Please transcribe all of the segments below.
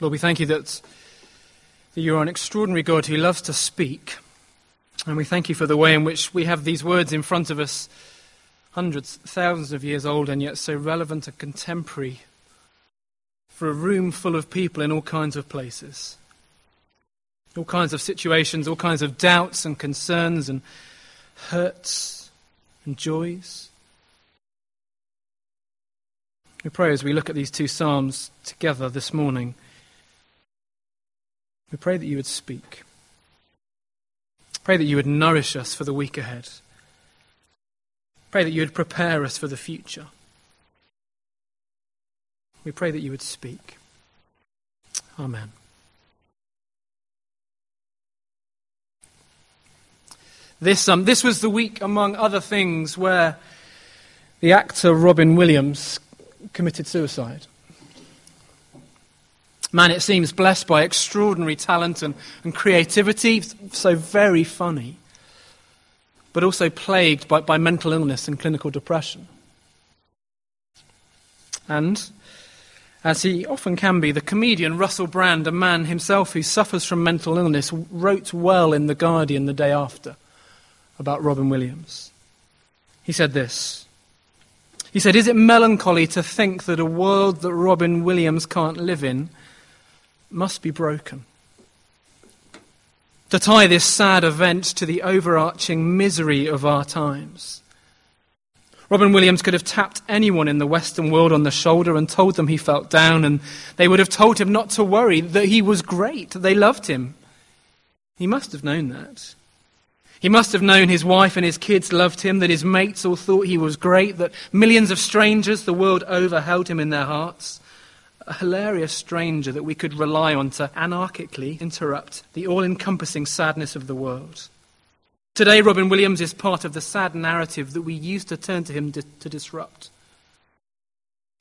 Lord, we thank you that, that you are an extraordinary God who loves to speak. And we thank you for the way in which we have these words in front of us, hundreds, thousands of years old, and yet so relevant and contemporary for a room full of people in all kinds of places, all kinds of situations, all kinds of doubts and concerns and hurts and joys. We pray as we look at these two Psalms together this morning. We pray that you would speak. Pray that you would nourish us for the week ahead. Pray that you would prepare us for the future. We pray that you would speak. Amen. This, um, this was the week, among other things, where the actor Robin Williams committed suicide. Man, it seems, blessed by extraordinary talent and, and creativity, so very funny, but also plagued by, by mental illness and clinical depression. And, as he often can be, the comedian Russell Brand, a man himself who suffers from mental illness, wrote well in The Guardian the day after about Robin Williams. He said this He said, Is it melancholy to think that a world that Robin Williams can't live in must be broken. To tie this sad event to the overarching misery of our times. Robin Williams could have tapped anyone in the Western world on the shoulder and told them he felt down, and they would have told him not to worry, that he was great, that they loved him. He must have known that. He must have known his wife and his kids loved him, that his mates all thought he was great, that millions of strangers the world over held him in their hearts a hilarious stranger that we could rely on to anarchically interrupt the all encompassing sadness of the world. Today, Robin Williams is part of the sad narrative that we used to turn to him to, to disrupt.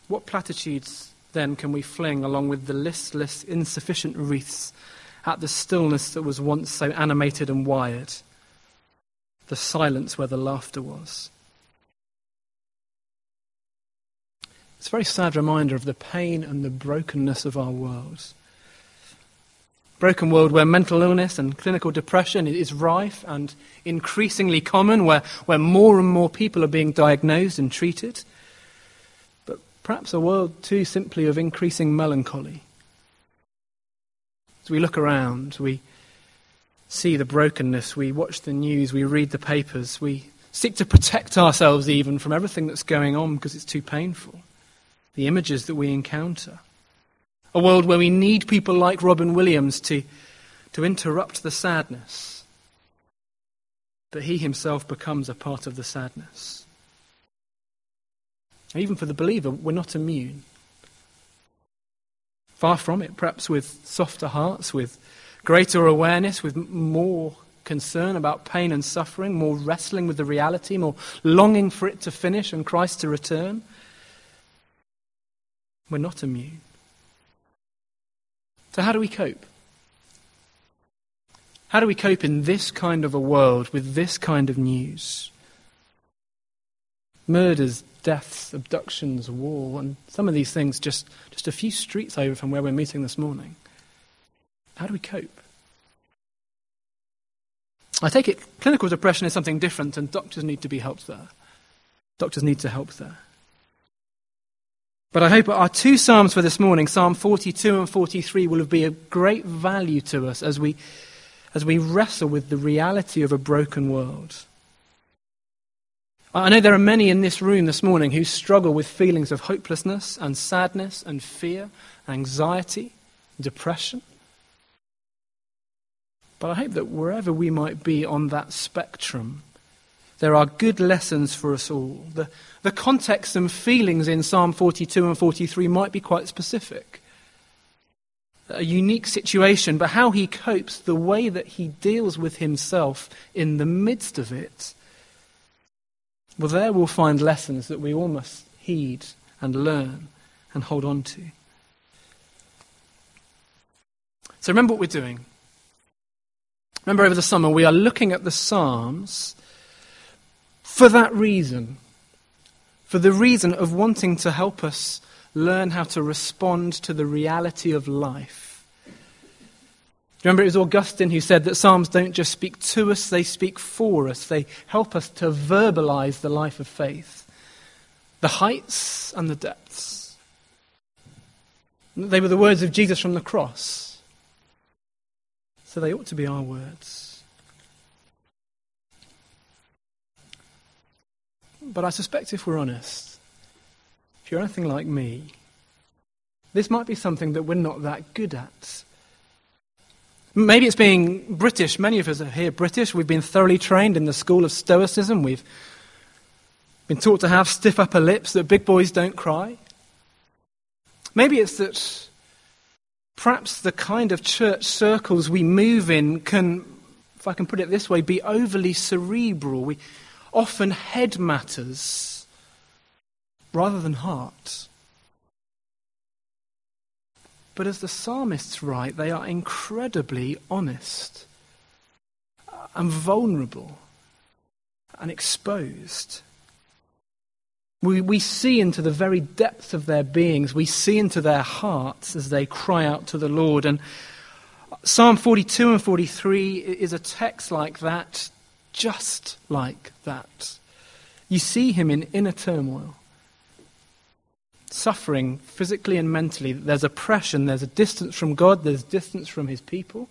What platitudes, then, can we fling along with the listless, insufficient wreaths at the stillness that was once so animated and wired, the silence where the laughter was? It's a very sad reminder of the pain and the brokenness of our world. Broken world where mental illness and clinical depression is rife and increasingly common, where, where more and more people are being diagnosed and treated. But perhaps a world too simply of increasing melancholy. As we look around, we see the brokenness, we watch the news, we read the papers, we seek to protect ourselves even from everything that's going on because it's too painful the images that we encounter. A world where we need people like Robin Williams to, to interrupt the sadness. But he himself becomes a part of the sadness. Even for the believer, we're not immune. Far from it, perhaps with softer hearts, with greater awareness, with more concern about pain and suffering, more wrestling with the reality, more longing for it to finish and Christ to return. We're not immune. So, how do we cope? How do we cope in this kind of a world with this kind of news? Murders, deaths, abductions, war, and some of these things just, just a few streets over from where we're meeting this morning. How do we cope? I take it clinical depression is something different, and doctors need to be helped there. Doctors need to help there. But I hope our two Psalms for this morning, Psalm 42 and 43, will be of great value to us as we, as we wrestle with the reality of a broken world. I know there are many in this room this morning who struggle with feelings of hopelessness and sadness and fear, anxiety, depression. But I hope that wherever we might be on that spectrum, there are good lessons for us all. The, the context and feelings in Psalm 42 and 43 might be quite specific. A unique situation, but how he copes, the way that he deals with himself in the midst of it, well, there we'll find lessons that we all must heed and learn and hold on to. So remember what we're doing. Remember over the summer, we are looking at the Psalms for that reason, for the reason of wanting to help us learn how to respond to the reality of life remember it was Augustine who said that Psalms don't just speak to us, they speak for us. They help us to verbalize the life of faith, the heights and the depths. They were the words of Jesus from the cross. So they ought to be our words. But I suspect if we're honest, if you're anything like me, this might be something that we're not that good at. Maybe it's being British. Many of us are here British. We've been thoroughly trained in the school of Stoicism. We've been taught to have stiff upper lips, that big boys don't cry. Maybe it's that perhaps the kind of church circles we move in can, if I can put it this way, be overly cerebral. We often head matters rather than heart. But as the psalmists write, they are incredibly honest and vulnerable and exposed. We, we see into the very depths of their beings. We see into their hearts as they cry out to the Lord. And Psalm 42 and 43 is a text like that, just like that. You see him in inner turmoil suffering physically and mentally. There's oppression, there's a distance from God, there's distance from his people,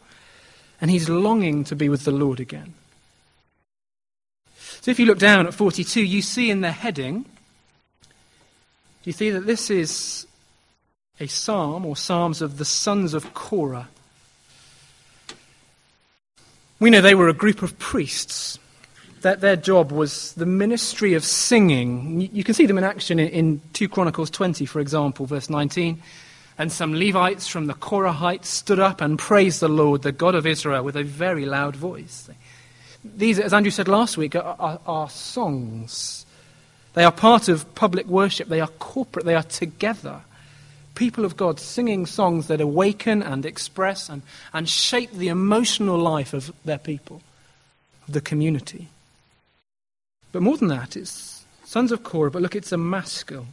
and he's longing to be with the Lord again. So if you look down at 42, you see in the heading, you see that this is a psalm or psalms of the sons of Korah. We know they were a group of priests that their job was the ministry of singing. You can see them in action in 2 Chronicles 20, for example, verse 19. And some Levites from the Korahites stood up and praised the Lord, the God of Israel, with a very loud voice. These, as Andrew said last week, are, are, are songs. They are part of public worship. They are corporate. They are together. People of God singing songs that awaken and express and, and shape the emotional life of their people, of the community. But more than that, it's sons of Korah, but look, it's a maskil.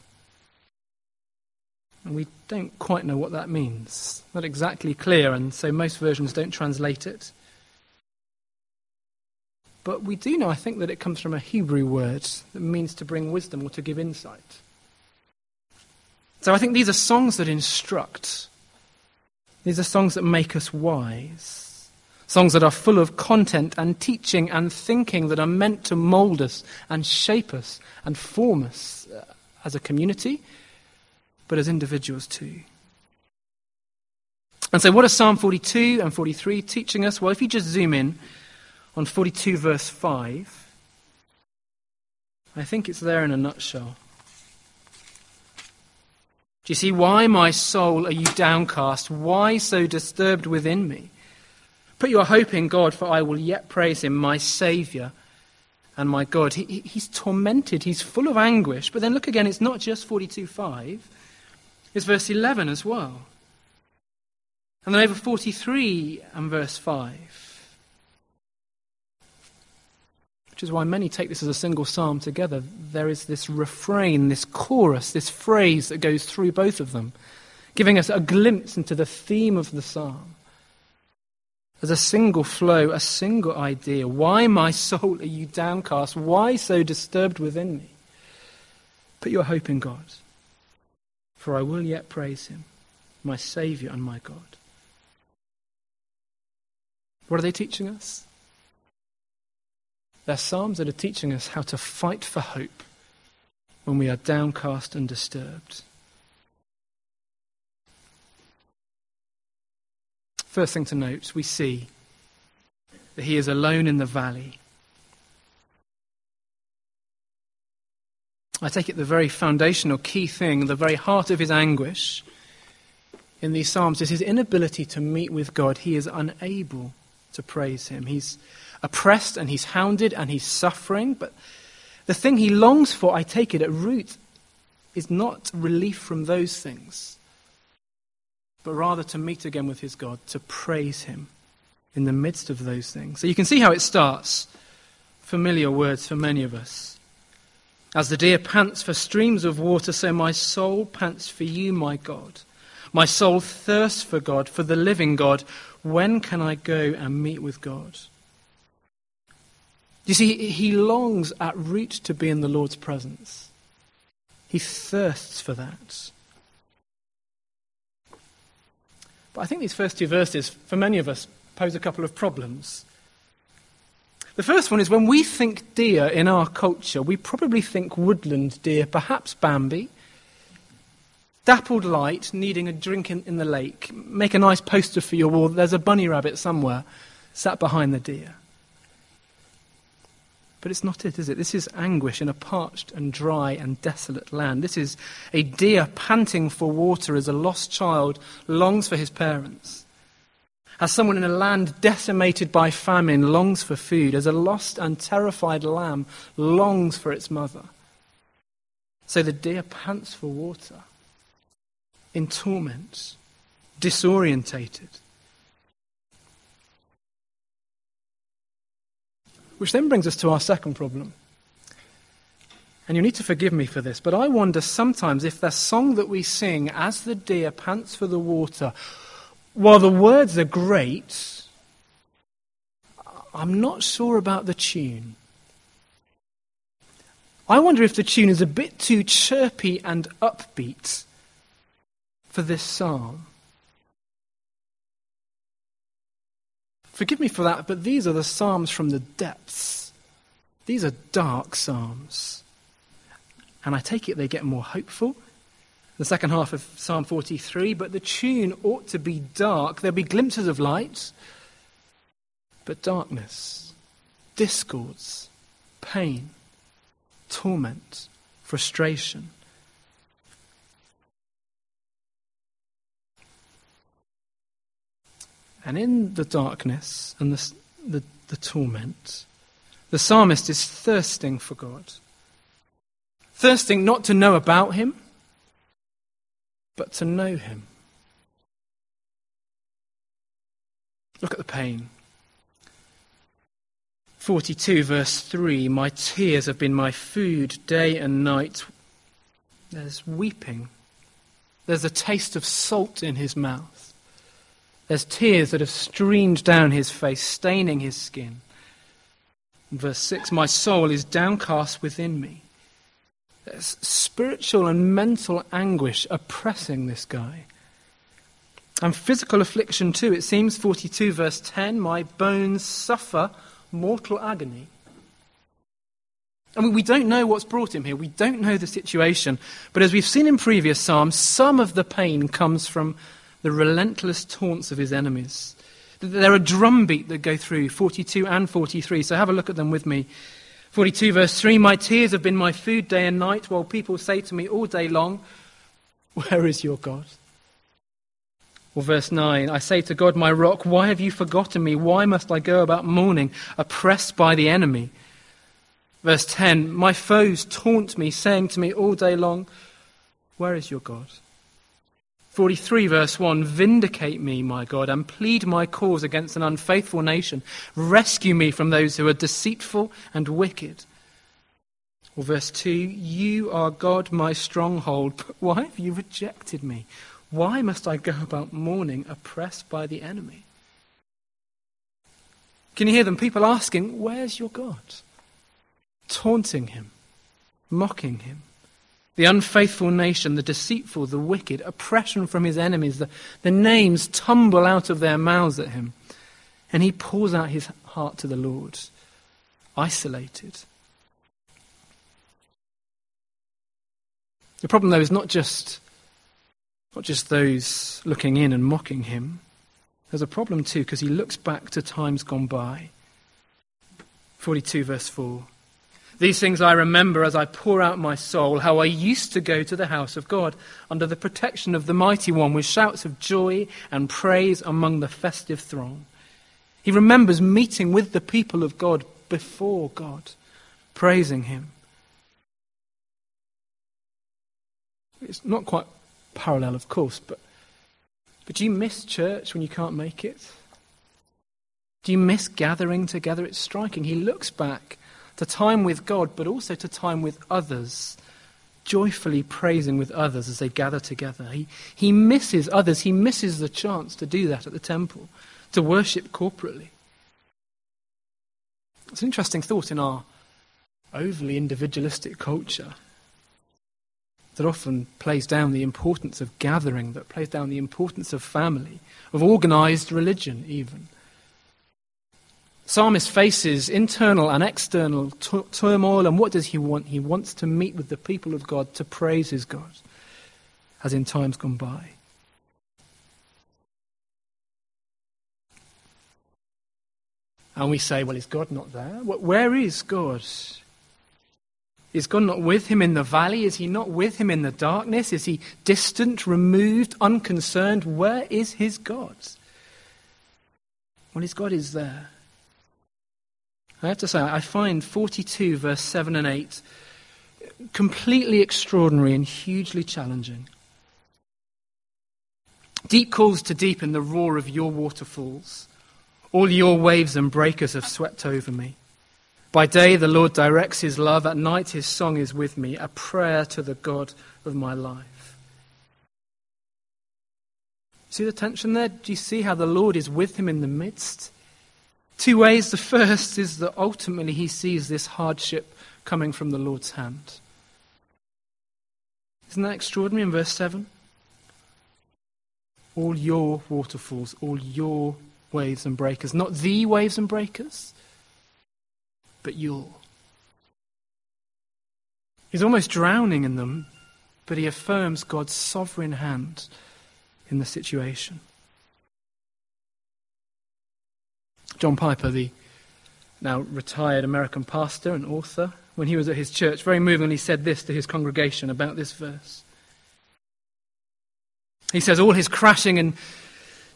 And we don't quite know what that means. Not exactly clear, and so most versions don't translate it. But we do know, I think, that it comes from a Hebrew word that means to bring wisdom or to give insight. So I think these are songs that instruct. These are songs that make us wise. Songs that are full of content and teaching and thinking that are meant to mold us and shape us and form us uh, as a community, but as individuals too. And so, what are Psalm 42 and 43 teaching us? Well, if you just zoom in on 42, verse 5, I think it's there in a nutshell. Do you see? Why, my soul, are you downcast? Why so disturbed within me? Put your hope in God, for I will yet praise him, my Saviour and my God. He, he's tormented, he's full of anguish. But then look again, it's not just 42.5, it's verse 11 as well. And then over 43 and verse 5. Which is why many take this as a single psalm together. There is this refrain, this chorus, this phrase that goes through both of them, giving us a glimpse into the theme of the psalm as a single flow, a single idea. Why, my soul, are you downcast? Why so disturbed within me? Put your hope in God, for I will yet praise him, my Saviour and my God. What are they teaching us? They're psalms that are teaching us how to fight for hope when we are downcast and disturbed. First thing to note, we see that he is alone in the valley. I take it the very foundational key thing, the very heart of his anguish in these Psalms is his inability to meet with God. He is unable to praise him. He's oppressed and he's hounded and he's suffering, but the thing he longs for, I take it at root, is not relief from those things but rather to meet again with his God, to praise him in the midst of those things. So you can see how it starts. Familiar words for many of us. As the deer pants for streams of water, so my soul pants for you, my God. My soul thirsts for God, for the living God. When can I go and meet with God? You see, he longs at root to be in the Lord's presence. He thirsts for that. But I think these first two verses, for many of us, pose a couple of problems. The first one is when we think deer in our culture, we probably think woodland deer, perhaps Bambi. Dappled light, needing a drink in, in the lake. Make a nice poster for your wall. There's a bunny rabbit somewhere sat behind the deer. But it's not it, is it? This is anguish in a parched and dry and desolate land. This is a deer panting for water as a lost child longs for his parents. As someone in a land decimated by famine longs for food, as a lost and terrified lamb longs for its mother. So the deer pants for water, in torment, disorientated. Which then brings us to our second problem. And you need to forgive me for this, but I wonder sometimes if the song that we sing as the deer pants for the water, while the words are great, I'm not sure about the tune. I wonder if the tune is a bit too chirpy and upbeat for this psalm. Forgive me for that, but these are the Psalms from the depths. These are dark Psalms. And I take it they get more hopeful. The second half of Psalm 43, but the tune ought to be dark. There'll be glimpses of light, but darkness, discords, pain, torment, frustration. And in the darkness and the, the, the torment, the psalmist is thirsting for God. Thirsting not to know about Him, but to know Him. Look at the pain. 42, verse 3 My tears have been my food day and night. There's weeping. There's a taste of salt in his mouth. There's tears that have streamed down his face, staining his skin. In verse 6 My soul is downcast within me. There's spiritual and mental anguish oppressing this guy. And physical affliction too. It seems 42 verse 10 My bones suffer mortal agony. I mean, we don't know what's brought him here. We don't know the situation. But as we've seen in previous Psalms, some of the pain comes from the relentless taunts of his enemies. There are a drumbeat that go through 42 and 43, so have a look at them with me. 42 verse 3 My tears have been my food day and night, while people say to me all day long, Where is your God? Or verse 9 I say to God, my rock, why have you forgotten me? Why must I go about mourning, oppressed by the enemy? Verse 10 My foes taunt me, saying to me all day long, Where is your God? 43 verse 1 Vindicate me, my God, and plead my cause against an unfaithful nation. Rescue me from those who are deceitful and wicked. Or verse 2 You are God, my stronghold, but why have you rejected me? Why must I go about mourning, oppressed by the enemy? Can you hear them? People asking, Where's your God? Taunting him, mocking him the unfaithful nation, the deceitful, the wicked, oppression from his enemies, the, the names tumble out of their mouths at him. And he pours out his heart to the Lord, isolated. The problem, though, is not just, not just those looking in and mocking him. There's a problem, too, because he looks back to times gone by. 42, verse 4. These things I remember as I pour out my soul, how I used to go to the house of God under the protection of the Mighty One with shouts of joy and praise among the festive throng. He remembers meeting with the people of God before God, praising Him. It's not quite parallel, of course, but, but do you miss church when you can't make it? Do you miss gathering together? It's striking. He looks back to time with God, but also to time with others joyfully praising with others as they gather together. He, he misses others. He misses the chance to do that at the temple, to worship corporately. It's an interesting thought in our overly individualistic culture that often plays down the importance of gathering, that plays down the importance of family, of organized religion, even. Psalmist faces internal and external t- turmoil, and what does he want? He wants to meet with the people of God to praise his God, as in times gone by. And we say, well, is God not there? Where is God? Is God not with him in the valley? Is he not with him in the darkness? Is he distant, removed, unconcerned? Where is his God? Well, his God is there. I have to say, I find 42, verse 7 and 8, completely extraordinary and hugely challenging. Deep calls to deep in the roar of your waterfalls. All your waves and breakers have swept over me. By day, the Lord directs his love. At night, his song is with me, a prayer to the God of my life. See the tension there? Do you see how the Lord is with him in the midst? Two ways. The first is that ultimately he sees this hardship coming from the Lord's hand. Isn't that extraordinary in verse 7? All your waterfalls, all your waves and breakers, not the waves and breakers, but your. He's almost drowning in them, but he affirms God's sovereign hand in the situation. John Piper, the now retired American pastor and author, when he was at his church, very movingly said this to his congregation about this verse. He says, All his crashing and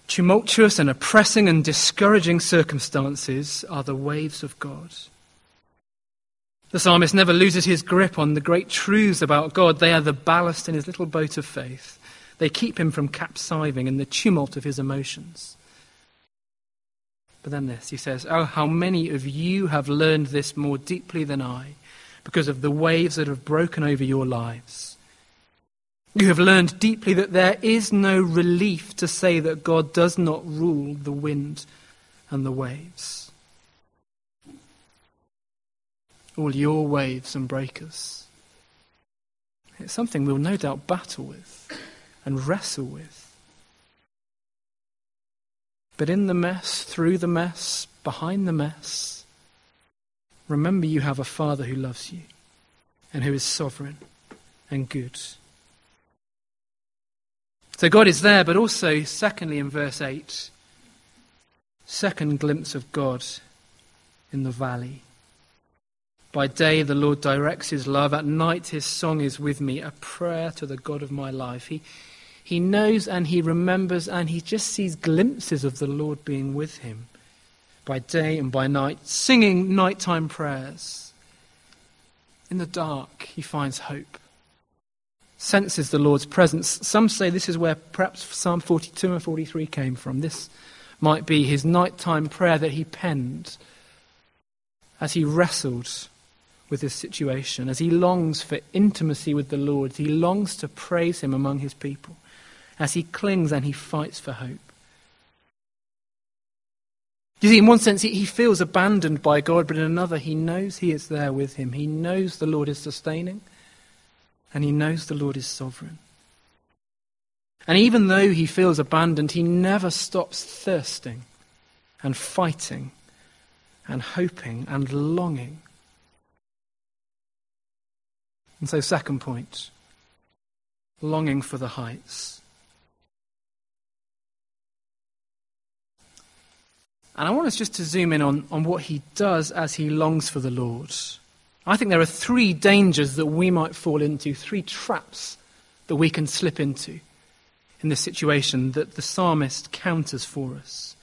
tumultuous and oppressing and discouraging circumstances are the waves of God. The psalmist never loses his grip on the great truths about God. They are the ballast in his little boat of faith. They keep him from capsizing in the tumult of his emotions. But then this, he says, Oh, how many of you have learned this more deeply than I because of the waves that have broken over your lives. You have learned deeply that there is no relief to say that God does not rule the wind and the waves all your waves and breakers. It's something we'll no doubt battle with and wrestle with. But in the mess, through the mess, behind the mess, remember you have a Father who loves you and who is sovereign and good. So God is there, but also, secondly, in verse 8, second glimpse of God in the valley. By day, the Lord directs his love. At night, his song is with me, a prayer to the God of my life. He, he knows and he remembers and he just sees glimpses of the Lord being with him by day and by night, singing nighttime prayers. In the dark, he finds hope, senses the Lord's presence. Some say this is where perhaps Psalm 42 and 43 came from. This might be his nighttime prayer that he penned as he wrestled with his situation, as he longs for intimacy with the Lord, he longs to praise him among his people, as he clings and he fights for hope. You see, in one sense, he feels abandoned by God, but in another, he knows he is there with him. He knows the Lord is sustaining, and he knows the Lord is sovereign. And even though he feels abandoned, he never stops thirsting and fighting and hoping and longing and so, second point longing for the heights. And I want us just to zoom in on, on what he does as he longs for the Lord. I think there are three dangers that we might fall into, three traps that we can slip into in this situation that the psalmist counters for us.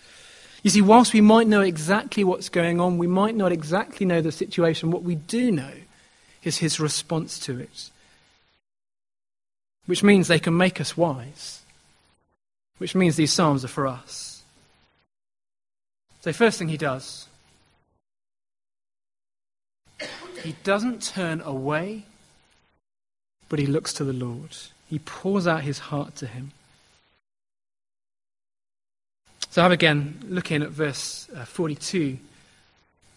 You see, whilst we might know exactly what's going on, we might not exactly know the situation, what we do know is his response to it. Which means they can make us wise. Which means these Psalms are for us. So, first thing he does, he doesn't turn away but he looks to the Lord. He pours out his heart to him. So I'm again looking at verse uh, 42,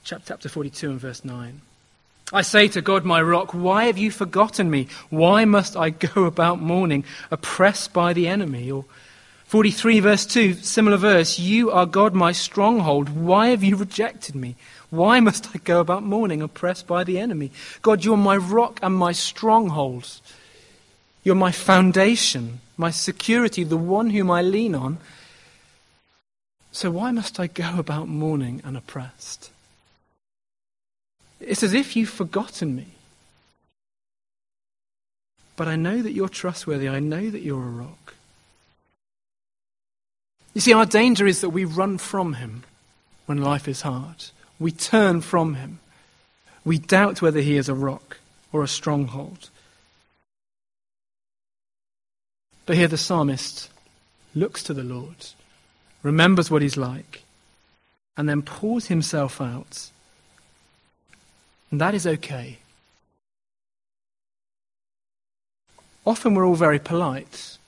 chapter 42 and verse 9. I say to God, my rock, why have you forgotten me? Why must I go about mourning, oppressed by the enemy? Or 43 verse 2, similar verse, you are God, my stronghold. Why have you rejected me? Why must I go about mourning, oppressed by the enemy? God, you're my rock and my stronghold. You're my foundation, my security, the one whom I lean on. So why must I go about mourning and oppressed? It's as if you've forgotten me. But I know that you're trustworthy. I know that you're a rock. You see, our danger is that we run from him when life is hard. We turn from him. We doubt whether he is a rock or a stronghold. But here the psalmist looks to the Lord, remembers what he's like, and then pours himself out. And that is okay. Often we're all very polite,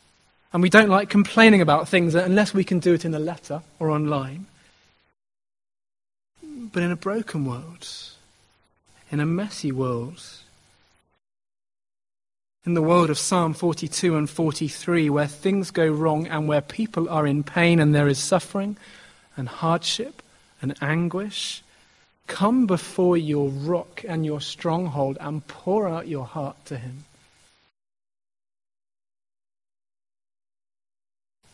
and we don't like complaining about things unless we can do it in a letter or online but in a broken world, in a messy world, in the world of Psalm 42 and 43, where things go wrong and where people are in pain and there is suffering and hardship and anguish, come before your rock and your stronghold and pour out your heart to Him.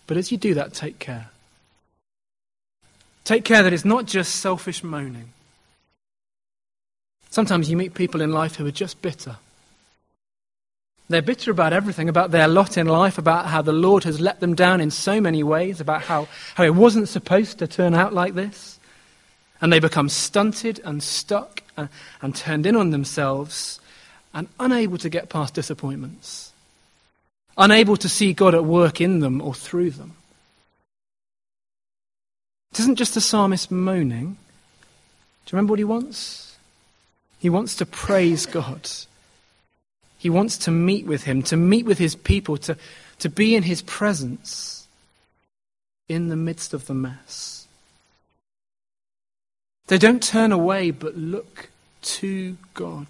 But as you do that, take care. Take care that it's not just selfish moaning. Sometimes you meet people in life who are just bitter. They're bitter about everything, about their lot in life, about how the Lord has let them down in so many ways, about how, how it wasn't supposed to turn out like this. And they become stunted and stuck and, and turned in on themselves and unable to get past disappointments, unable to see God at work in them or through them. It isn't just the psalmist moaning. Do you remember what he wants? He wants to praise God. He wants to meet with him, to meet with his people, to, to be in his presence in the midst of the mess. They don't turn away, but look to God.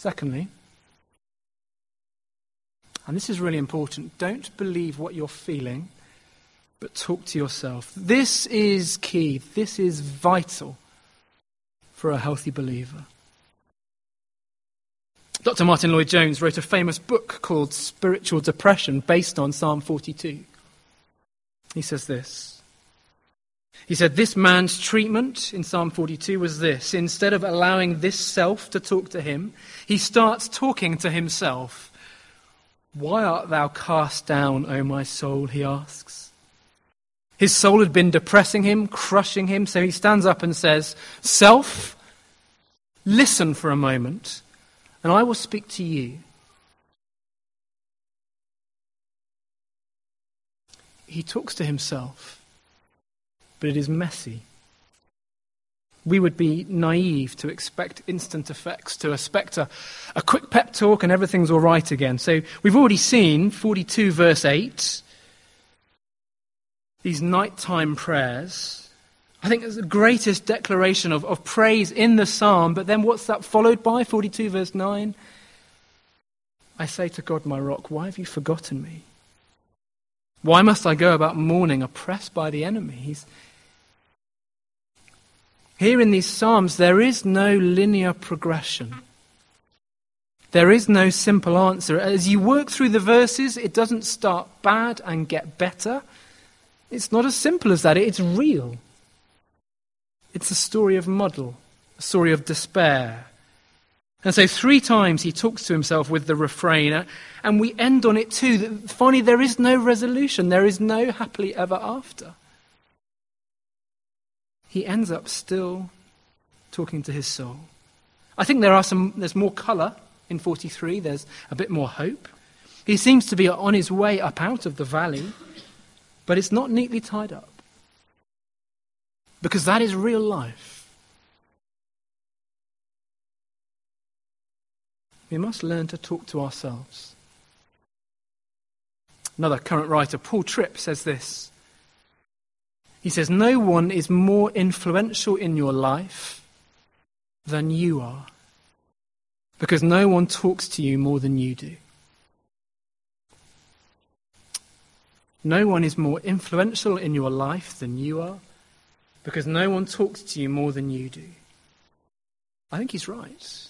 Secondly, and this is really important. Don't believe what you're feeling, but talk to yourself. This is key. This is vital for a healthy believer. Dr. Martyn Lloyd-Jones wrote a famous book called Spiritual Depression based on Psalm 42. He says this. He said, This man's treatment in Psalm 42 was this. Instead of allowing this self to talk to him, he starts talking to himself why art thou cast down, O my soul? he asks. His soul had been depressing him, crushing him, so he stands up and says, Self, listen for a moment, and I will speak to you. He talks to himself, but it is messy we would be naive to expect instant effects, to a, a quick pep talk and everything's all right again. So we've already seen 42 verse 8, these nighttime prayers. I think it's the greatest declaration of, of praise in the psalm, but then what's that followed by? 42 verse 9. I say to God, my rock, why have you forgotten me? Why must I go about mourning, oppressed by the enemy? He's, here in these Psalms, there is no linear progression. There is no simple answer. As you work through the verses, it doesn't start bad and get better. It's not as simple as that. It's real. It's a story of muddle, a story of despair. And so, three times he talks to himself with the refrain, and we end on it too. That finally, there is no resolution, there is no happily ever after he ends up still talking to his soul. I think there are some, there's more colour in 43, there's a bit more hope. He seems to be on his way up out of the valley, but it's not neatly tied up. Because that is real life. We must learn to talk to ourselves. Another current writer, Paul Tripp, says this. He says, No one is more influential in your life than you are, because no one talks to you more than you do. No one is more influential in your life than you are, because no one talks to you more than you do. I think he's right.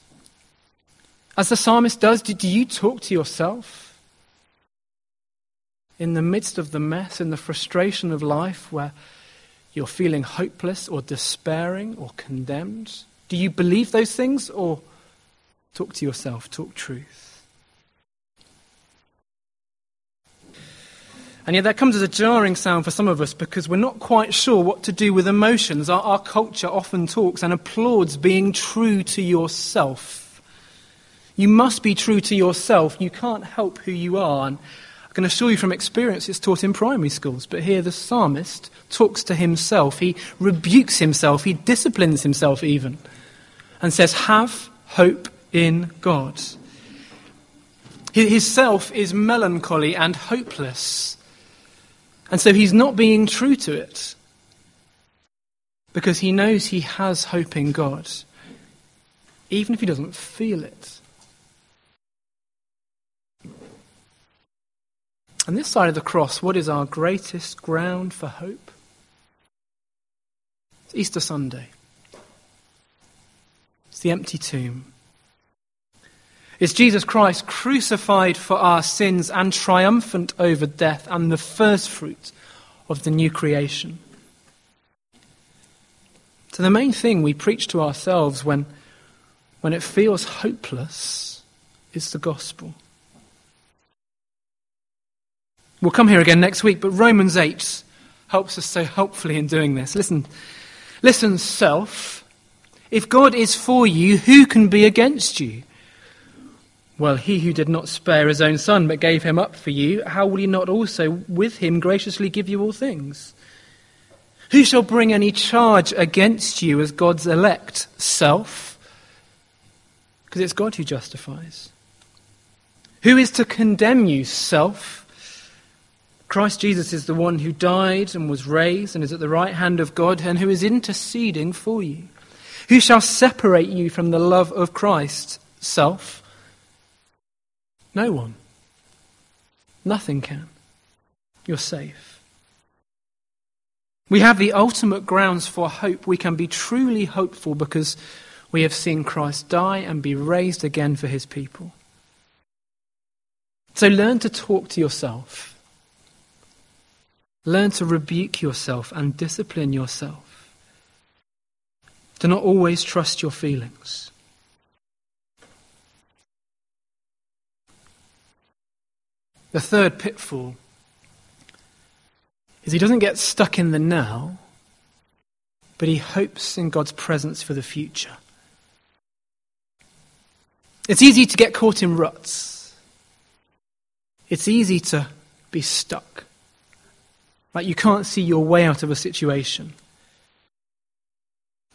As the psalmist does, do you talk to yourself? In the midst of the mess in the frustration of life where you're feeling hopeless or despairing or condemned? Do you believe those things or talk to yourself, talk truth? And yet that comes as a jarring sound for some of us because we're not quite sure what to do with emotions. Our, our culture often talks and applauds being true to yourself. You must be true to yourself. You can't help who you are. And I can assure you from experience it's taught in primary schools, but here the psalmist talks to himself. He rebukes himself. He disciplines himself even and says, Have hope in God. His self is melancholy and hopeless. And so he's not being true to it because he knows he has hope in God, even if he doesn't feel it. On this side of the cross, what is our greatest ground for hope? It's Easter Sunday. It's the empty tomb. It's Jesus Christ crucified for our sins and triumphant over death and the first fruit of the new creation. So, the main thing we preach to ourselves when, when it feels hopeless is the gospel. We'll come here again next week, but Romans 8 helps us so helpfully in doing this. Listen, listen, self. If God is for you, who can be against you? Well, he who did not spare his own son, but gave him up for you, how will he not also with him graciously give you all things? Who shall bring any charge against you as God's elect? Self. Because it's God who justifies. Who is to condemn you? Self. Christ Jesus is the one who died and was raised and is at the right hand of God and who is interceding for you. Who shall separate you from the love of Christ? Self. No one. Nothing can. You're safe. We have the ultimate grounds for hope. We can be truly hopeful because we have seen Christ die and be raised again for his people. So learn to talk to yourself. Learn to rebuke yourself and discipline yourself. Do not always trust your feelings. The third pitfall is he doesn't get stuck in the now, but he hopes in God's presence for the future. It's easy to get caught in ruts. It's easy to be stuck. Like you can't see your way out of a situation.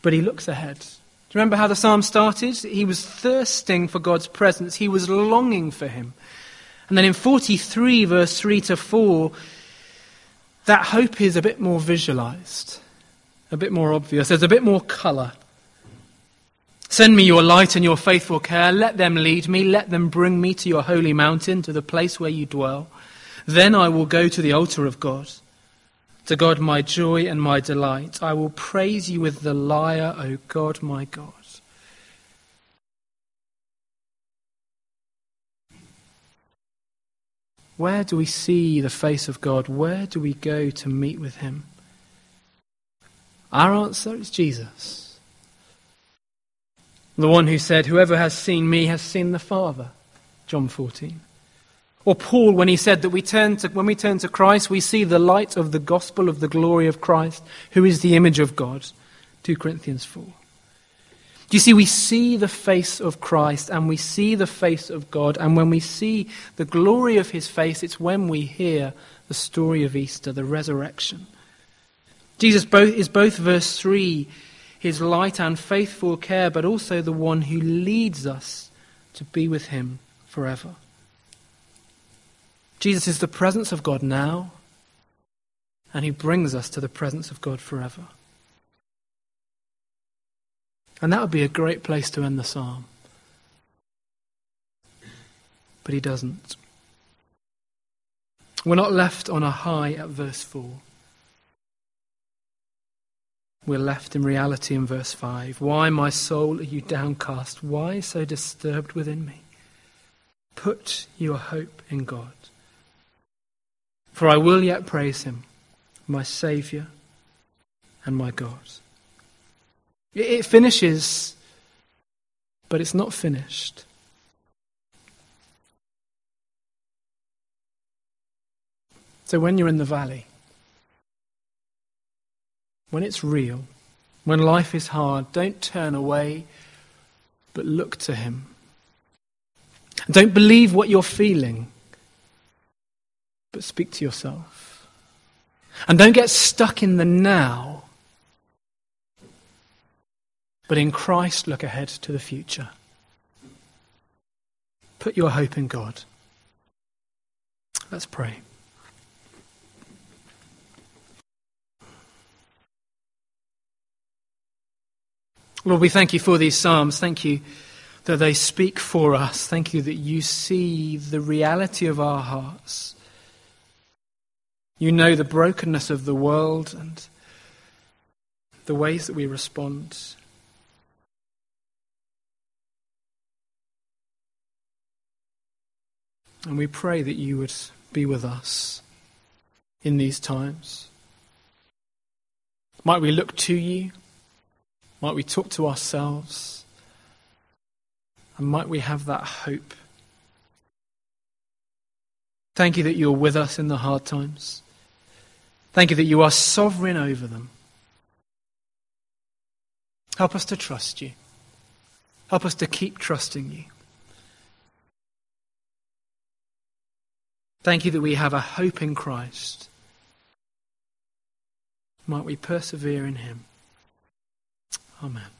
But he looks ahead. Do you remember how the psalm started? He was thirsting for God's presence, he was longing for him. And then in 43, verse 3 to 4, that hope is a bit more visualized, a bit more obvious. There's a bit more color. Send me your light and your faithful care. Let them lead me. Let them bring me to your holy mountain, to the place where you dwell. Then I will go to the altar of God, to God my joy and my delight. I will praise you with the lyre, O God my God. Where do we see the face of God? Where do we go to meet with Him? Our answer is Jesus. The one who said, Whoever has seen me has seen the Father. John 14. Or Paul, when he said that we turn to, when we turn to Christ, we see the light of the gospel of the glory of Christ, who is the image of God. 2 Corinthians 4. Do you see, we see the face of Christ and we see the face of God, and when we see the glory of his face, it's when we hear the story of Easter, the resurrection. Jesus both, is both verse 3, his light and faithful care, but also the one who leads us to be with him forever. Jesus is the presence of God now, and he brings us to the presence of God forever. And that would be a great place to end the psalm. But he doesn't. We're not left on a high at verse 4. We're left in reality in verse 5. Why, my soul, are you downcast? Why so disturbed within me? Put your hope in God. For I will yet praise him, my Saviour and my God. It finishes, but it's not finished. So when you're in the valley, when it's real, when life is hard, don't turn away, but look to Him. Don't believe what you're feeling, but speak to yourself. And don't get stuck in the now, but in Christ look ahead to the future. Put your hope in God. Let's pray. Lord, we thank you for these Psalms. Thank you that they speak for us. Thank you that you see the reality of our hearts. You know the brokenness of the world and the ways that we respond. And we pray that you would be with us in these times. Might we look to you? Might we talk to ourselves? And might we have that hope? Thank you that you're with us in the hard times. Thank you that you are sovereign over them. Help us to trust you. Help us to keep trusting you. Thank you that we have a hope in Christ. Might we persevere in him. Amen.